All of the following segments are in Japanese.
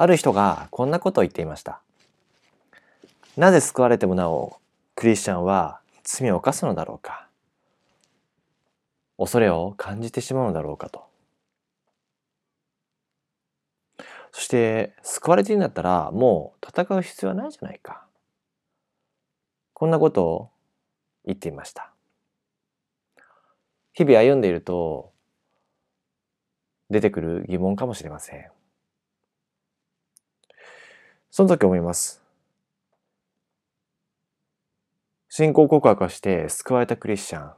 ある人がこんなことを言っていました。なぜ救われてもなおクリスチャンは罪を犯すのだろうか。恐れを感じてしまうのだろうかと。そして救われているんだったらもう戦う必要はないじゃないか。こんなことを言っていました。日々歩んでいると出てくる疑問かもしれません。その時思います。信仰告白をして救われたクリスチャン。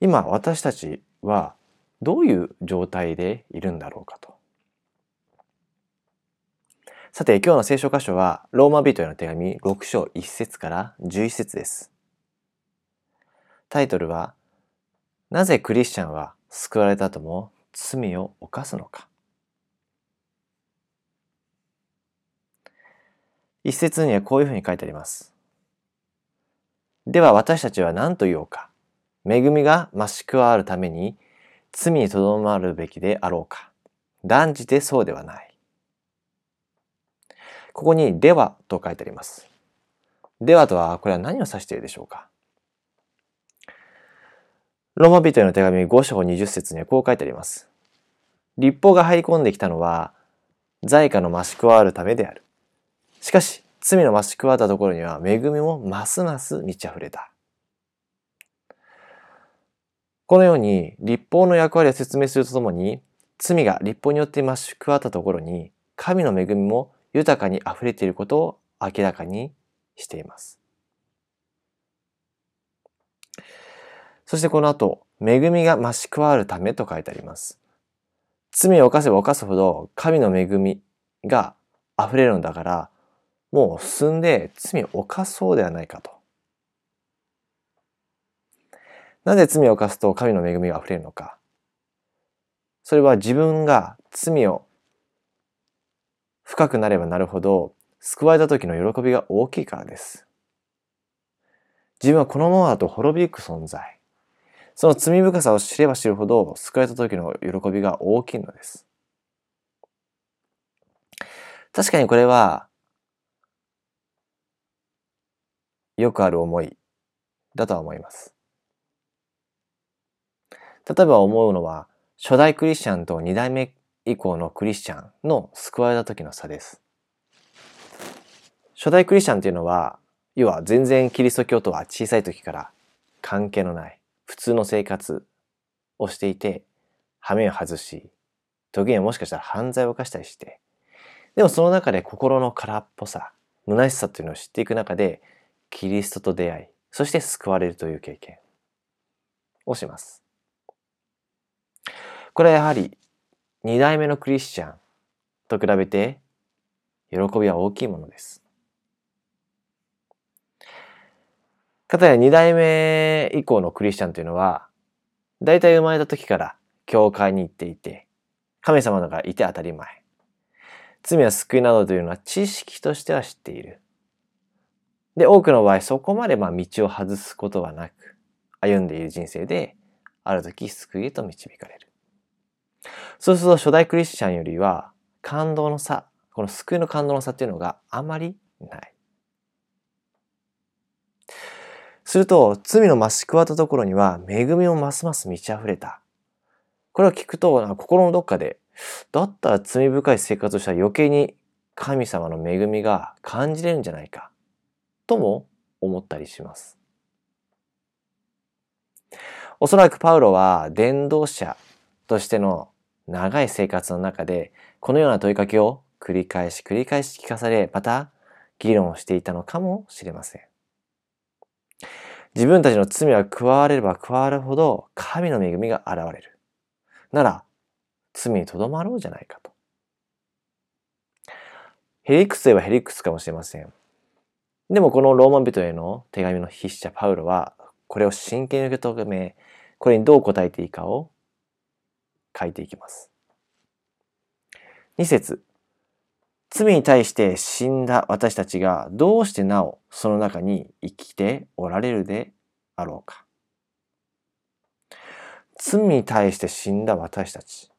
今私たちはどういう状態でいるんだろうかと。さて今日の聖書箇所はローマ人への手紙6章1節から11節です。タイトルはなぜクリスチャンは救われたとも罪を犯すのか。一節にはこういうふうに書いてありますでは私たちは何と言おうか恵みが増し加わるために罪にとどまるべきであろうか断じてそうではないここにではと書いてあります。ではとは、これは何を指しているでしょうかローマ人への手紙5章20節にはこう書いてあります。立法が入り込んできたのは、罪過の増し加わるためである。しかし、罪の増し加わったところには、恵みもますます満ち溢れた。このように、立法の役割を説明するとともに、罪が立法によって増し加わったところに、神の恵みも豊かに溢れていることを明らかにしています。そしてこの後、恵みが増し加わるためと書いてあります。罪を犯せば犯すほど神の恵みが溢れるのだから、もう進んで罪を犯そうではないかと。なぜ罪を犯すと神の恵みが溢れるのか。それは自分が罪を深くなればなるほど救われた時の喜びが大きいからです。自分はこのままだと滅びゆく存在。その罪深さを知れば知るほど救われた時の喜びが大きいのです。確かにこれはよくある思いだとは思います。例えば思うのは初代クリスチャンと二代目以降のクリスチャンの救われた時の差です。初代クリスチャンっていうのは、要は全然キリスト教とは小さい時から関係のない普通の生活をしていて、羽目を外し、時にはもしかしたら犯罪を犯したりして、でもその中で心の空っぽさ、虚しさっていうのを知っていく中で、キリストと出会い、そして救われるという経験をします。これはやはり二代目のクリスチャンと比べて喜びは大きいものです。かたや二代目以降のクリスチャンというのは、大体生まれた時から教会に行っていて、神様のがいて当たり前。罪や救いなどというのは知識としては知っている。で、多くの場合そこまでまあ道を外すことはなく、歩んでいる人生で、ある時救いへと導かれる。そうすると初代クリスチャンよりは感動の差、この救いの感動の差っていうのがあまりない。すると、罪の増し加わったところには、恵みもますます満ち溢れた。これを聞くと、心のどっかで、だったら罪深い生活をしたら余計に神様の恵みが感じれるんじゃないか、とも思ったりします。おそらくパウロは伝道者としての長い生活の中で、このような問いかけを繰り返し繰り返し聞かされ、また議論をしていたのかもしれません。自分たちの罪は加われれば加わるほど神の恵みが現れる。なら、罪にとどまろうじゃないかと。ヘリクスといえばヘリクスかもしれません。でもこのローマン人への手紙の筆者パウロは、これを真剣に受け止め、これにどう答えていいかを書いていきます。2節罪に対して死んだ私たちがどうしてなおその中に生きておられるであろうか。罪に対して死んだ私たち。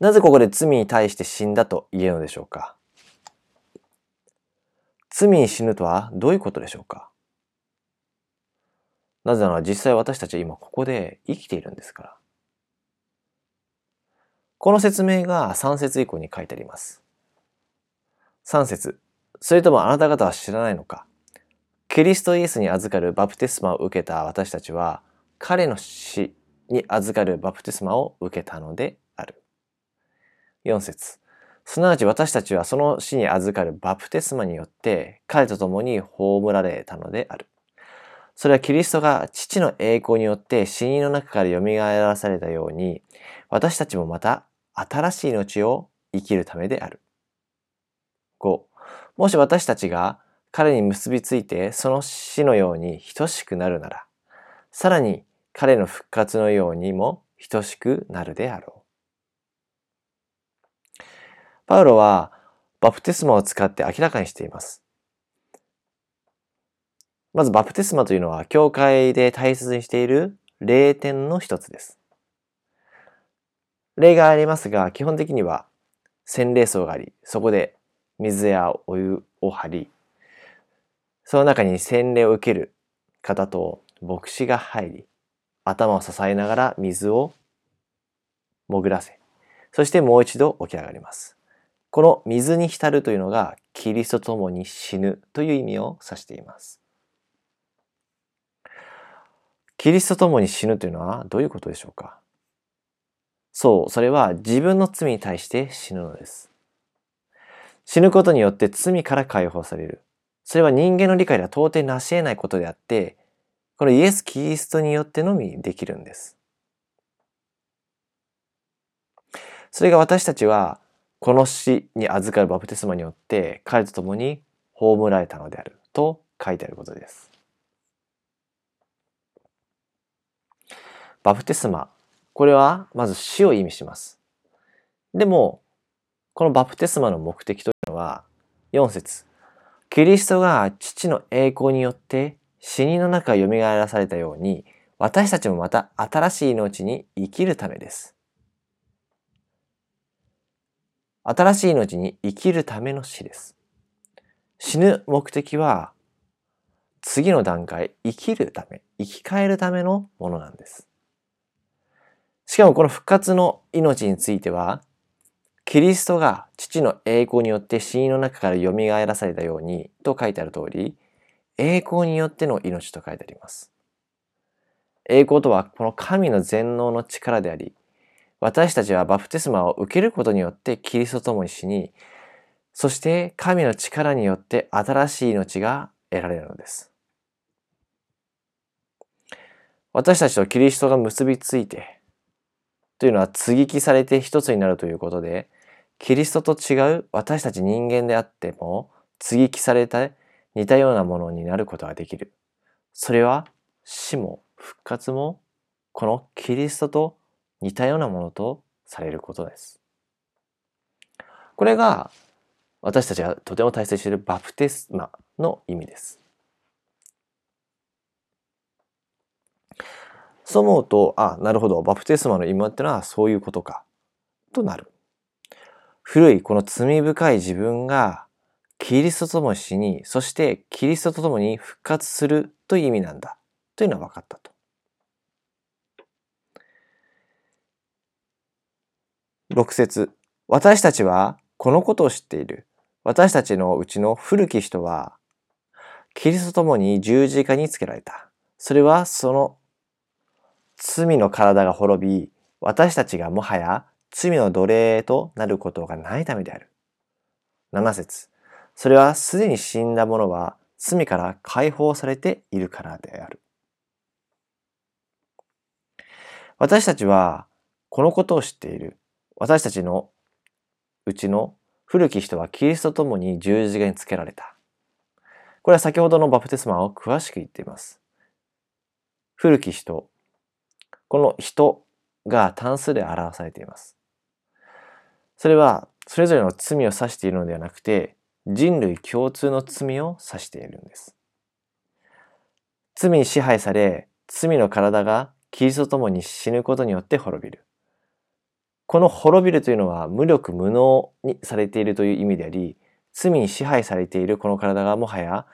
なぜここで罪に対して死んだと言えるのでしょうか罪に死ぬとはどういうことでしょうか？なぜなら実際私たちは今ここで生きているんですから。この説明が3節以降に書いてあります。3節それともあなた方は知らないのか？キリストイエスに預かるバプテスマを受けた私たちは彼の死に預かるバプテスマを受けたのである。4節すなわち私たちはその死に預かるバプテスマによって彼と共に葬られたのである。それはキリストが父の栄光によって死人の中から蘇らされたように私たちもまた新しい命を生きるためである。5. もし私たちが彼に結びついてその死のように等しくなるなら、さらに彼の復活のようにも等しくなるであろう。パウロはバプテスマを使って明らかにしています。まずバプテスマというのは教会で大切にしている霊点の一つです。例がありますが、基本的には洗礼層があり、そこで水やお湯を張り、その中に洗礼を受ける方と牧師が入り、頭を支えながら水を潜らせ、そしてもう一度起き上がります。この水に浸るというのがキリストと共に死ぬという意味を指しています。キリストと共に死ぬというのはどういうことでしょうか？そう、それは自分の罪に対して死ぬのです。死ぬことによって罪から解放される。それは人間の理解では到底成し得ないことであって、このイエス・キリストによってのみできるんです。それが私たちは、この死に預かるバプテスマによって彼と共に葬られたのであると書いてあることです。バプテスマこれはまず死を意味します。でも、このバプテスマの目的というのは、4節キリストが父の栄光によって死人の中を蘇らされたように、私たちもまた新しい命に生きるためです。新しい命に生きるための死です。死ぬ目的は、次の段階、生きるため、生き返るためのものなんです。しかもこの復活の命については、キリストが父の栄光によって死因の中から蘇らされたようにと書いてある通り、栄光によっての命と書いてあります。栄光とはこの神の全能の力であり、私たちはバプテスマを受けることによってキリストともに死に、そして神の力によって新しい命が得られるのです。私たちとキリストが結びついて、というのは接ぎ木されて一つになるということで、キリストと違う私たち人間であっても、接ぎ木された似たようなものになることができる。それは死も復活もこのキリストと似たようなものとされることです。これが私たちがとても大切にしているバプテスマの意味です。そう思うと、あ、なるほど、バプテスマの今ってのはそういうことか、となる。古いこの罪深い自分がキリストとも死に、そしてキリストと共に復活するという意味なんだ、というのは分かったと。6節私たちはこのことを知っている。私たちのうちの古き人は、キリストともに十字架につけられた。それはその罪の体が滅び、私たちがもはや罪の奴隷となることがないためである。7節それはすでに死んだ者は罪から解放されているからである。私たちはこのことを知っている。私たちのうちの古き人はキリストともに十字架につけられた。これは先ほどのバプテスマを詳しく言っています。古き人、この人が単数で表されています。それはそれぞれの罪を指しているのではなくて人類共通の罪を指しているんです。罪に支配され罪の体がキリストともに死ぬことによって滅びる。この滅びるというのは無力無能にされているという意味であり、罪に支配されているこの体がもはや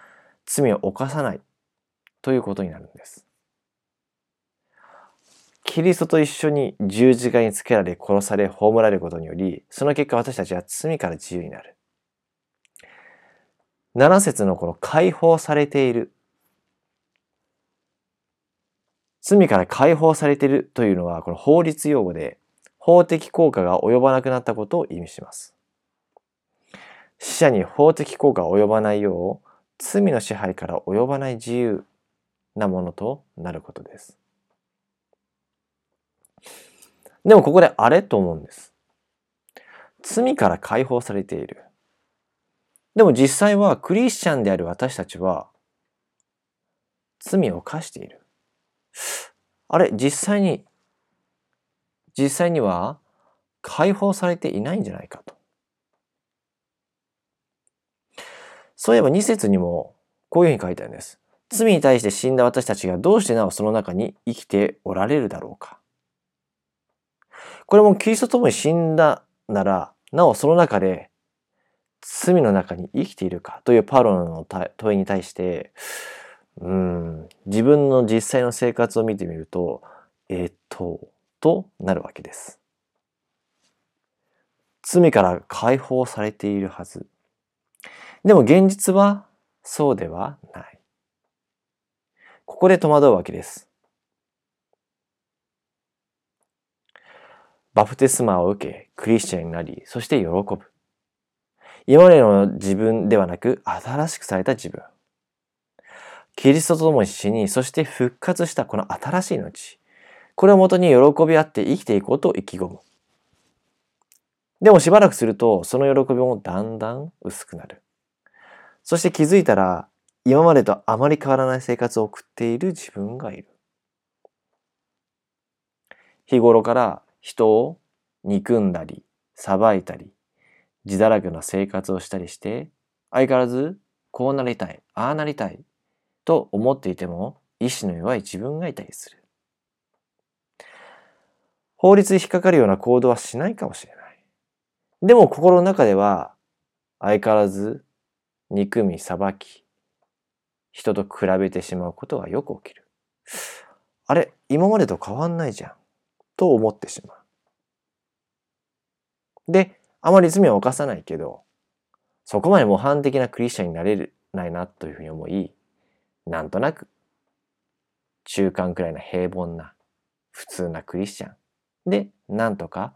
罪を犯さないということになるんです。キリストと一緒に十字架につけられ殺され葬られることにより、その結果私たちは罪から自由になる。7節のこの解放されている。罪から解放されているというのはこの法律用語で法的効果が及ばなくなったことを意味します。死者に法的効果が及ばないよう罪の支配から及ばない自由なものとなることです。でもここであれと思うんです。罪から解放されている。でも実際はクリスチャンである私たちは罪を犯している。あれ、実際に、実際には解放されていないんじゃないかと。そういえば2節にもこういうふうに書いてあるんです。罪に対して死んだ私たちがどうしてなおその中に生きておられるだろうか。これもキリストともに死んだなら、なおその中で罪の中に生きているかというパウロの問いに対して、うん、自分の実際の生活を見てみると、えっと、となるわけです。罪から解放されているはず。でも現実はそうではない。ここで戸惑うわけです。バプテスマを受け、クリスチャンになり、そして喜ぶ。今までの自分ではなく、新しくされた自分。キリストと共に死に、そして復活したこの新しい命。これをもとに喜び合って生きていこうと意気込む。でもしばらくすると、その喜びもだんだん薄くなる。そして気づいたら、今までとあまり変わらない生活を送っている自分がいる。日頃から人を憎んだり、裁いたり、自堕落な生活をしたりして、相変わらずこうなりたい、ああなりたいと思っていても、意志の弱い自分がいたりする。法律に引っかかるような行動はしないかもしれない。でも心の中では、相変わらず憎み、裁き、人と比べてしまうことがよく起きる。あれ、今までと変わんないじゃん。と思ってしまう。で、あまり罪を犯さないけど、そこまで模範的なクリスチャンになれるないなというふうに思い、なんとなく中間くらいの平凡な普通なクリスチャンでなんとか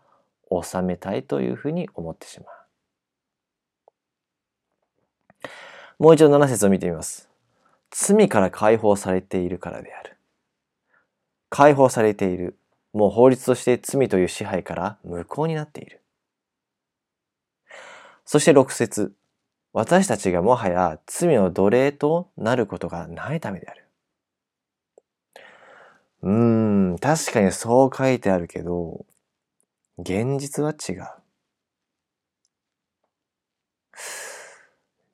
収めたいというふうに思ってしまう。もう一度7節を見てみます。罪から解放されているからである。解放されている。もう法律として罪という支配から無効になっている。そして6節私たちがもはや罪の奴隷となることがないためである。うーん、確かにそう書いてあるけど、現実は違う。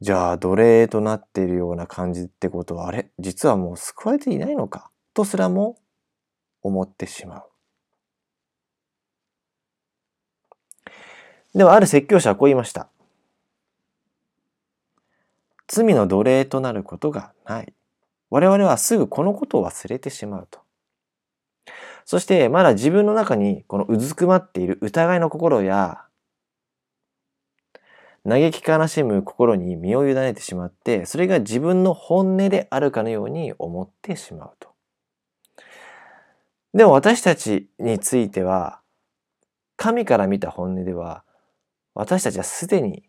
じゃあ奴隷となっているような感じってことは、あれ？実はもう救われていないのか？とすらも思ってしまう。では、ある説教者はこう言いました。罪の奴隷となることがない。我々はすぐこのことを忘れてしまうと。そして、まだ自分の中にこのうずくまっている疑いの心や、嘆き悲しむ心に身を委ねてしまって、それが自分の本音であるかのように思ってしまうと。でも私たちについては、神から見た本音では、私たちはすでに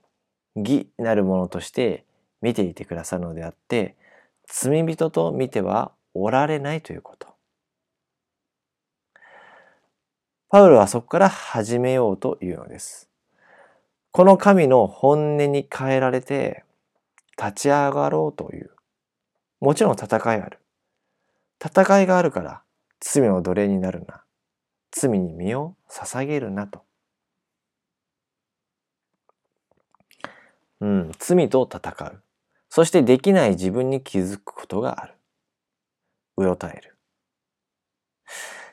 義なるものとして見ていてくださるのであって罪人と見てはおられないということ。パウロはそこから始めようというのです。この神の本音に変えられて立ち上がろうという。もちろん戦いある。戦いがあるから罪の奴隷になるな。罪に身を捧げるなと。うん、罪と戦う。そしてできない自分に気づくことがある。うろたえる。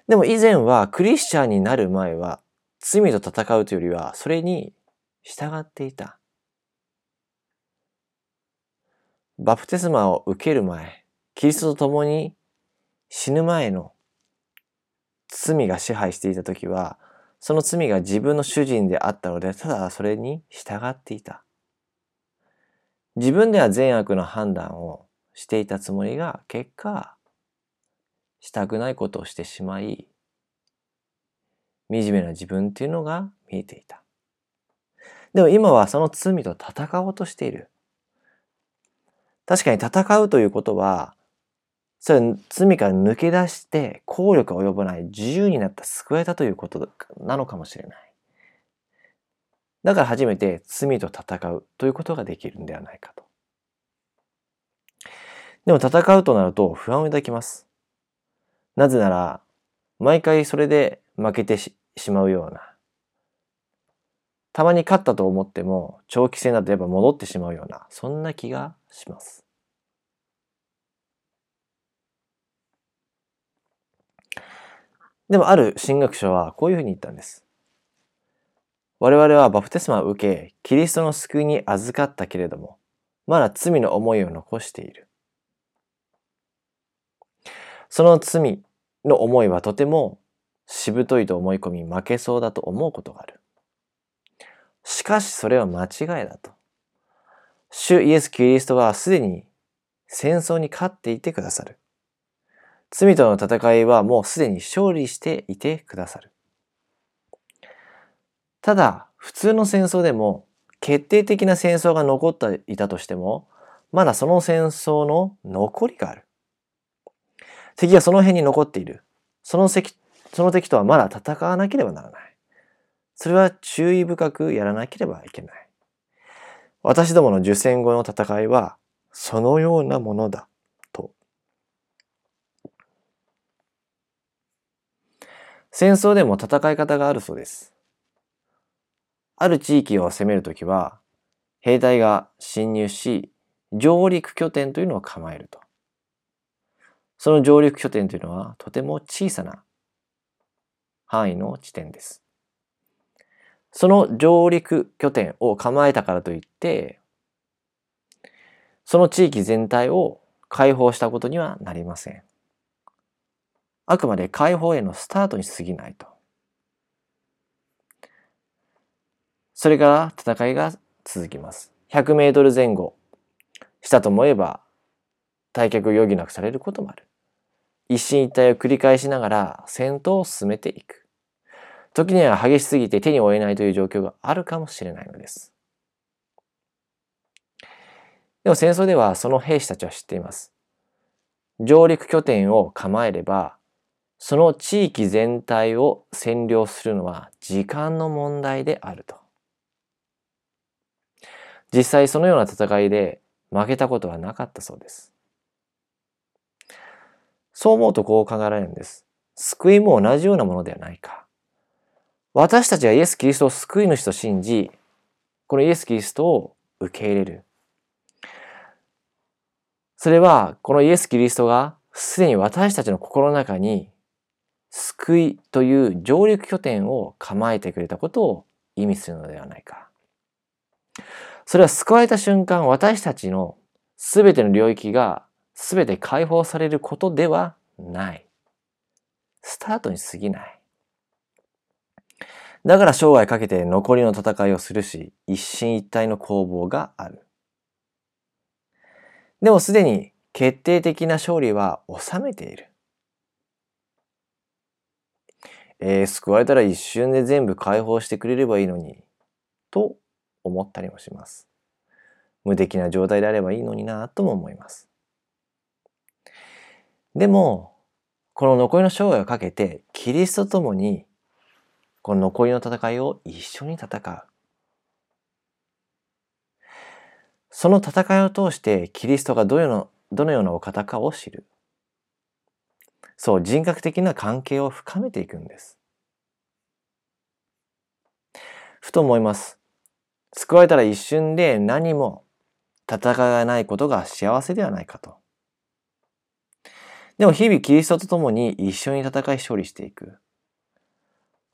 でも以前はクリスチャンになる前は罪と戦うというよりは、それに従っていた。バプテスマを受ける前、キリストと共に死ぬ前の罪が支配していた時は、その罪が自分の主人であったので、ただそれに従っていた。自分では善悪の判断をしていたつもりが、結果、したくないことをしてしまい、惨めな自分っていうのが見えていた。でも今はその罪と戦おうとしている。確かに戦うということは、それ罪から抜け出して効力が及ばない自由になった救えたということなのかもしれない。だから初めて罪と戦うということができるんではないかと。でも戦うとなると不安を抱きます。なぜなら、毎回それで負けてしまうような。たまに勝ったと思っても長期戦だとやっぱ戻ってしまうような、そんな気がします。でもある神学者はこういうふうに言ったんです。我々はバプテスマを受け、キリストの救いに預かったけれども、まだ罪の思いを残している。その罪の思いはとてもしぶといと思い込み負けそうだと思うことがある。しかしそれは間違いだと。主イエス・キリストはすでに戦争に勝っていてくださる。罪との戦いはもうすでに勝利していてくださる。ただ、普通の戦争でも決定的な戦争が残っていたとしても、まだその戦争の残りがある。敵はその辺に残っている。その敵その敵とはまだ戦わなければならない。それは注意深くやらなければいけない。私どもの受戦後の戦いはそのようなものだ。と戦争でも戦い方があるそうです。ある地域を攻めるときは、兵隊が侵入し、上陸拠点というのを構えると。その上陸拠点というのはとても小さな範囲の地点です。その上陸拠点を構えたからといって、その地域全体を解放したことにはなりません。あくまで解放へのスタートに過ぎないと。それから戦いが続きます。100メートル前後したと思えば退却を余儀なくされることもある。一進一退を繰り返しながら戦闘を進めていく。時には激しすぎて手に負えないという状況があるかもしれないのです。でも戦争ではその兵士たちは知っています。上陸拠点を構えればその地域全体を占領するのは時間の問題であると。実際そのような戦いで負けたことはなかったそうです。そう思うとこう考えられるんです。救いも同じようなものではないか。私たちがイエス・キリストを救い主と信じ、このイエス・キリストを受け入れる。それは、このイエス・キリストがすでに私たちの心の中に救いという上陸拠点を構えてくれたことを意味するのではないか。それは救われた瞬間、私たちの全ての領域が全て解放されることではない。スタートに過ぎない。だから生涯かけて残りの戦いをするし、一進一退の攻防がある。でもすでに決定的な勝利は収めている。えー、救われたら一瞬で全部解放してくれればいいのに、と思ったりもします。無敵な状態であればいいのになぁとも思います。でも、この残りの生涯をかけて、キリストと共に、この残りの戦いを一緒に戦う。その戦いを通して、キリストがどのようなどのようなお方かを知る。そう、人格的な関係を深めていくんです。ふと思います。救われたら一瞬で何も戦いがないことが幸せではないかと。でも日々キリストと共に一緒に戦い勝利していく。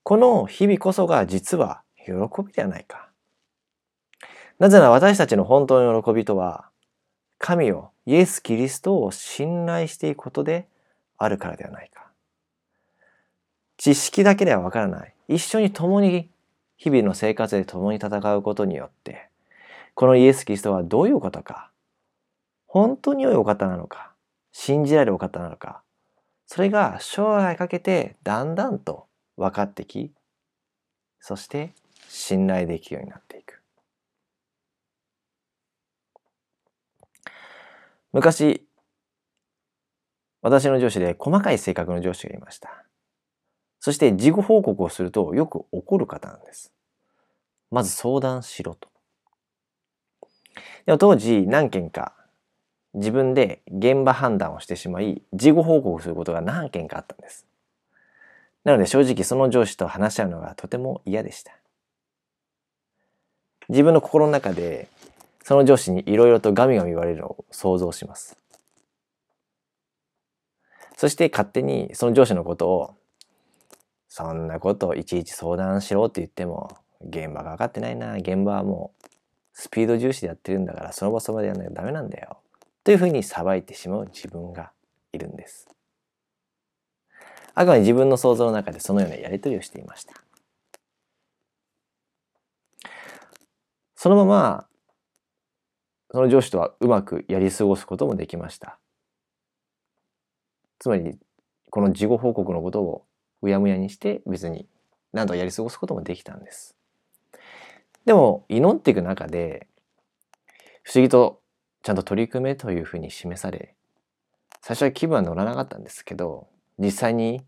この日々こそが実は喜びではないか。なぜなら私たちの本当の喜びとは、神を、イエス・キリストを信頼していくことであるからではないか。知識だけではわからない。一緒に共に日々の生活で共に戦うことによって、このイエス・キリストはどういうことか、本当に良いお方なのか、信じられるお方なのか、それが将来かけてだんだんと分かってき、そして信頼できるようになっていく。昔、私の上司で細かい性格の上司がいました。そして事後報告をするとよく怒る方なんです。まず相談しろと。でも当時何件か自分で現場判断をしてしまい事後報告することが何件かあったんです。なので正直その上司と話し合うのがとても嫌でした。自分の心の中でその上司にいろいろとガミガミ言われるのを想像します。そして勝手にその上司のことをそんなことをいちいち相談しろって言っても現場が分かってないな現場はもうスピード重視でやってるんだからその場その場でやらないとダメなんだよというふうに裁いてしまう自分がいるんです。あくまで自分の想像の中でそのようなやり取りをしていました。そのまま、その上司とはうまくやり過ごすこともできました。つまり、この事後報告のことをうやむやにして別に何度かやり過ごすこともできたんです。でも、祈っていく中で、不思議とちゃんと取り組めというふうに示され、最初は気分は乗らなかったんですけど、実際に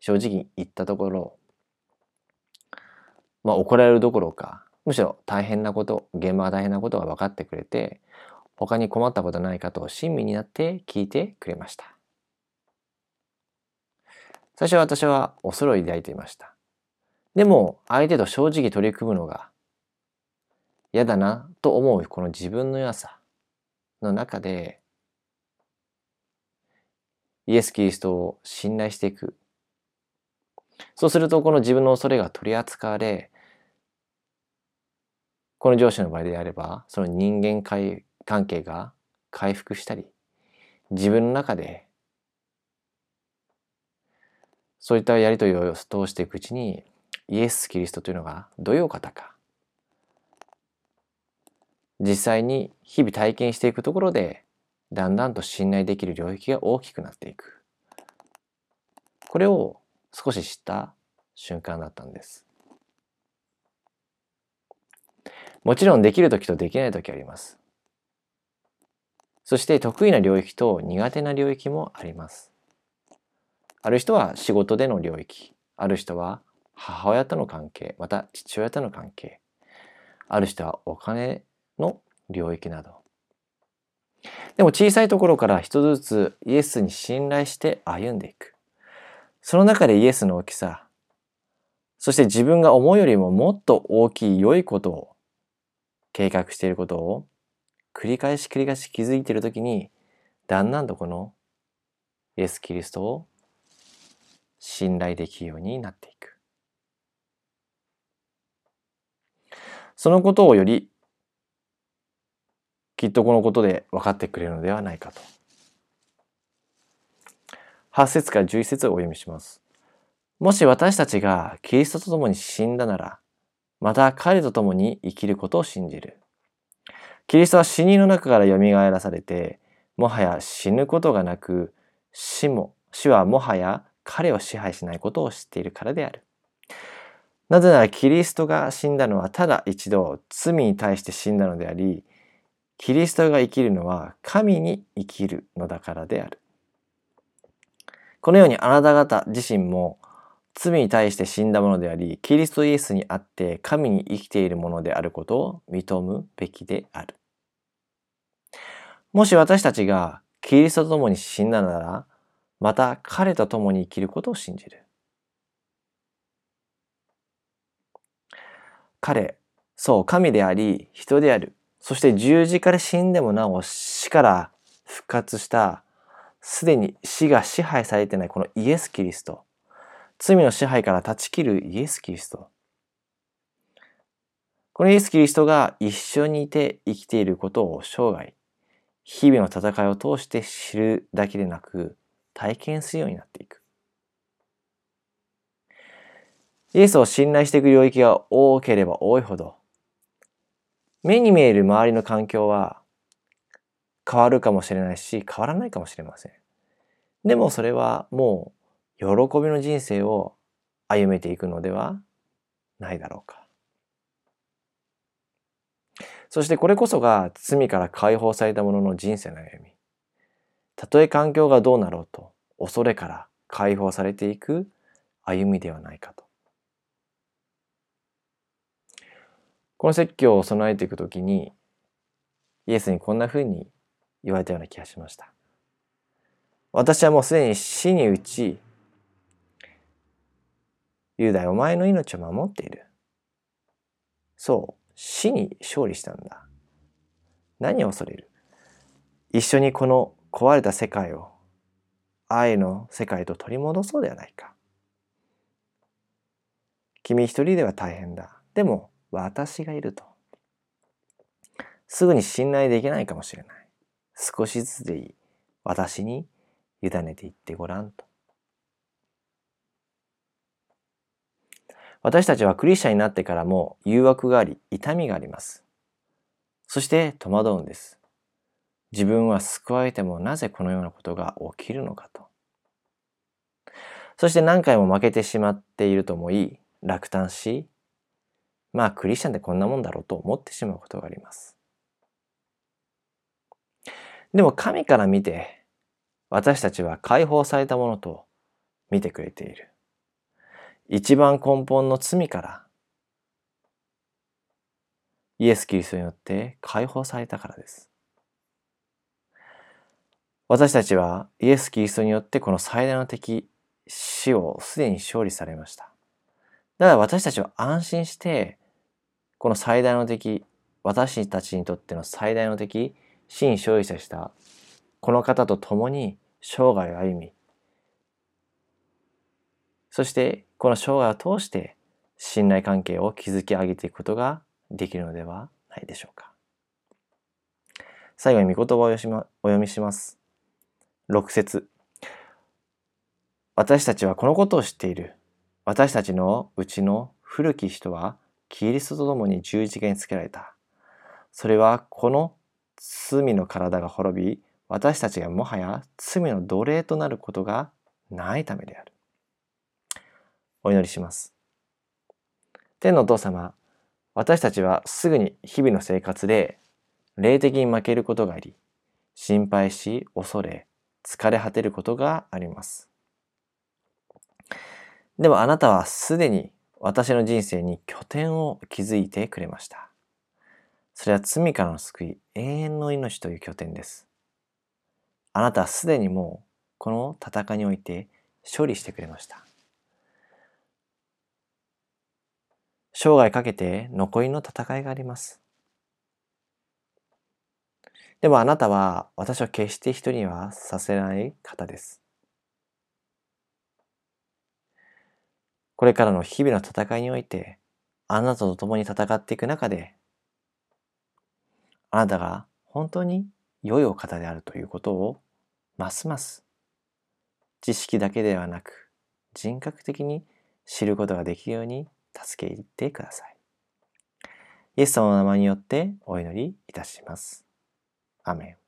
正直言ったところ、まあ怒られるどころか、むしろ大変なこと、現場が大変なことが分かってくれて、他に困ったことないかと親身になって聞いてくれました。最初は私は恐れを抱いていました。でも相手と正直取り組むのが嫌だなと思うこの自分の弱さの中でイエス・キリストを信頼していく。そうするとこの自分の恐れが取り扱われこの上司の場合であれば、その人間関係が回復したり、自分の中で、そういったやりとりを通していくうちに、イエス・キリストというのがどういうお方か、実際に日々体験していくところで、だんだんと信頼できる領域が大きくなっていく。これを少し知った瞬間だったんです。もちろんできる時とできない時あります。そして得意な領域と苦手な領域もあります。ある人は仕事での領域、ある人は母親との関係、また父親との関係、ある人はお金の領域など。でも小さいところから一つずつイエスに信頼して歩んでいく。その中でイエスの大きさ、そして自分が思うよりももっと大きい良いことを計画していることを繰り返し繰り返し気づいているときに、だんだんとこのイエス・キリストを信頼できるようになっていく。そのことをよりきっとこのことで分かってくれるのではないかと。8節から11節をお読みします。もし私たちがキリストと共に死んだなら、また彼と共に生きることを信じる。キリストは死人の中から蘇らされて、もはや死ぬことがなく、死も、死はもはや彼を支配しないことを知っているからである。なぜならキリストが死んだのはただ一度罪に対して死んだのであり、キリストが生きるのは神に生きるのだからである。このようにあなた方自身も罪に対して死んだものであり、キリストイエスにあって神に生きているものであることを認むべきである。もし私たちがキリストと共に死んだなら、また彼と共に生きることを信じる。彼、そう、神であり、人である。そして十字架で死んでもなお死から復活した、すでに死が支配されてないこのイエス・キリスト。罪の支配から断ち切るイエス・キリスト。このイエス・キリストが一緒にいて生きていることを生涯、日々の戦いを通して知るだけでなく、体験するようになっていく。イエスを信頼していく領域が多ければ多いほど、目に見える周りの環境は変わるかもしれないし、変わらないかもしれません。でもそれはもう喜びの人生を歩めていくのではないだろうか。そしてこれこそが罪から解放された者の人生の歩み。たとえ環境がどうなろうと恐れから解放されていく歩みではないかと。この説教を備えていくときにイエスにこんなふうに言われたような気がしました。私はもうすでに死に打ち、ユダヤお前の命を守っている。そう、死に勝利したんだ。何を恐れる？一緒にこの壊れた世界を愛の世界と取り戻そうではないか。君一人では大変だ。でも私がいると。すぐに信頼できないかもしれない。少しずつでいい。私に委ねていってごらんと。私たちはクリスチャンになってからも誘惑があり、痛みがあります。そして戸惑うんです。自分は救われてもなぜこのようなことが起きるのかと。そして何回も負けてしまっていると思い、落胆し、まあクリスチャンってこんなもんだろうと思ってしまうことがあります。でも神から見て、私たちは解放されたものと見てくれている。一番根本の罪からイエス・キリストによって解放されたからです。私たちはイエス・キリストによってこの最大の敵、死をすでに勝利されました。だから私たちは安心して、この最大の敵、私たちにとっての最大の敵、死に勝利したこの方と共に生涯を歩み、そしてこの生涯を通して信頼関係を築き上げていくことができるのではないでしょうか。最後に御言葉をお読みします。6節私たちはこのことを知っている。私たちのうちの古き人はキリストと共に十字架につけられた。それはこの罪の体が滅び、私たちがもはや罪の奴隷となることがないためである。お祈りします。天のお父様、私たちはすぐに日々の生活で霊的に負けることがあり、心配し、恐れ、疲れ果てることがあります。でもあなたはすでに私の人生に拠点を築いてくれました。それは罪からの救い、永遠の命という拠点です。あなたはすでにもうこの戦いにおいて勝利してくれました。生涯かけて残りの戦いがあります。でもあなたは私は決して人にはさせない方です。これからの日々の戦いにおいて、あなたと共に戦っていく中で、あなたが本当に良いお方であるということを、ますます知識だけではなく人格的に知ることができるように助けてください。イエス様の名前によってお祈りいたします。アメン。